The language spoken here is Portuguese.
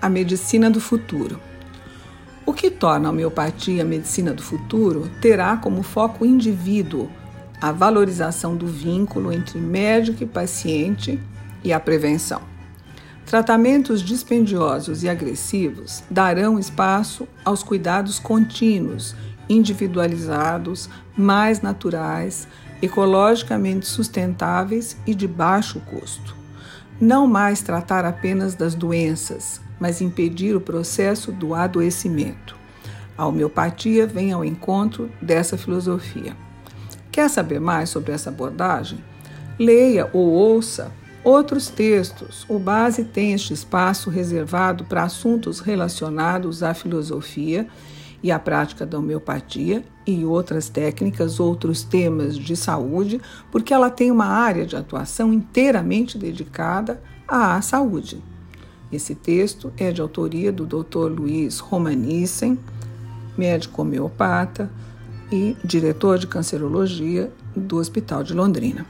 a medicina do futuro. O que torna a homeopatia a medicina do futuro terá como foco o indivíduo, a valorização do vínculo entre médico e paciente e a prevenção. Tratamentos dispendiosos e agressivos darão espaço aos cuidados contínuos, individualizados, mais naturais, ecologicamente sustentáveis e de baixo custo. Não mais tratar apenas das doenças, mas impedir o processo do adoecimento. A homeopatia vem ao encontro dessa filosofia. Quer saber mais sobre essa abordagem? Leia ou ouça outros textos. O Base tem este espaço reservado para assuntos relacionados à filosofia e à prática da homeopatia e outras técnicas, outros temas de saúde, porque ela tem uma área de atuação inteiramente dedicada à saúde. Esse texto é de autoria do Dr. Luiz Romanissen, médico homeopata e diretor de cancerologia do Hospital de Londrina.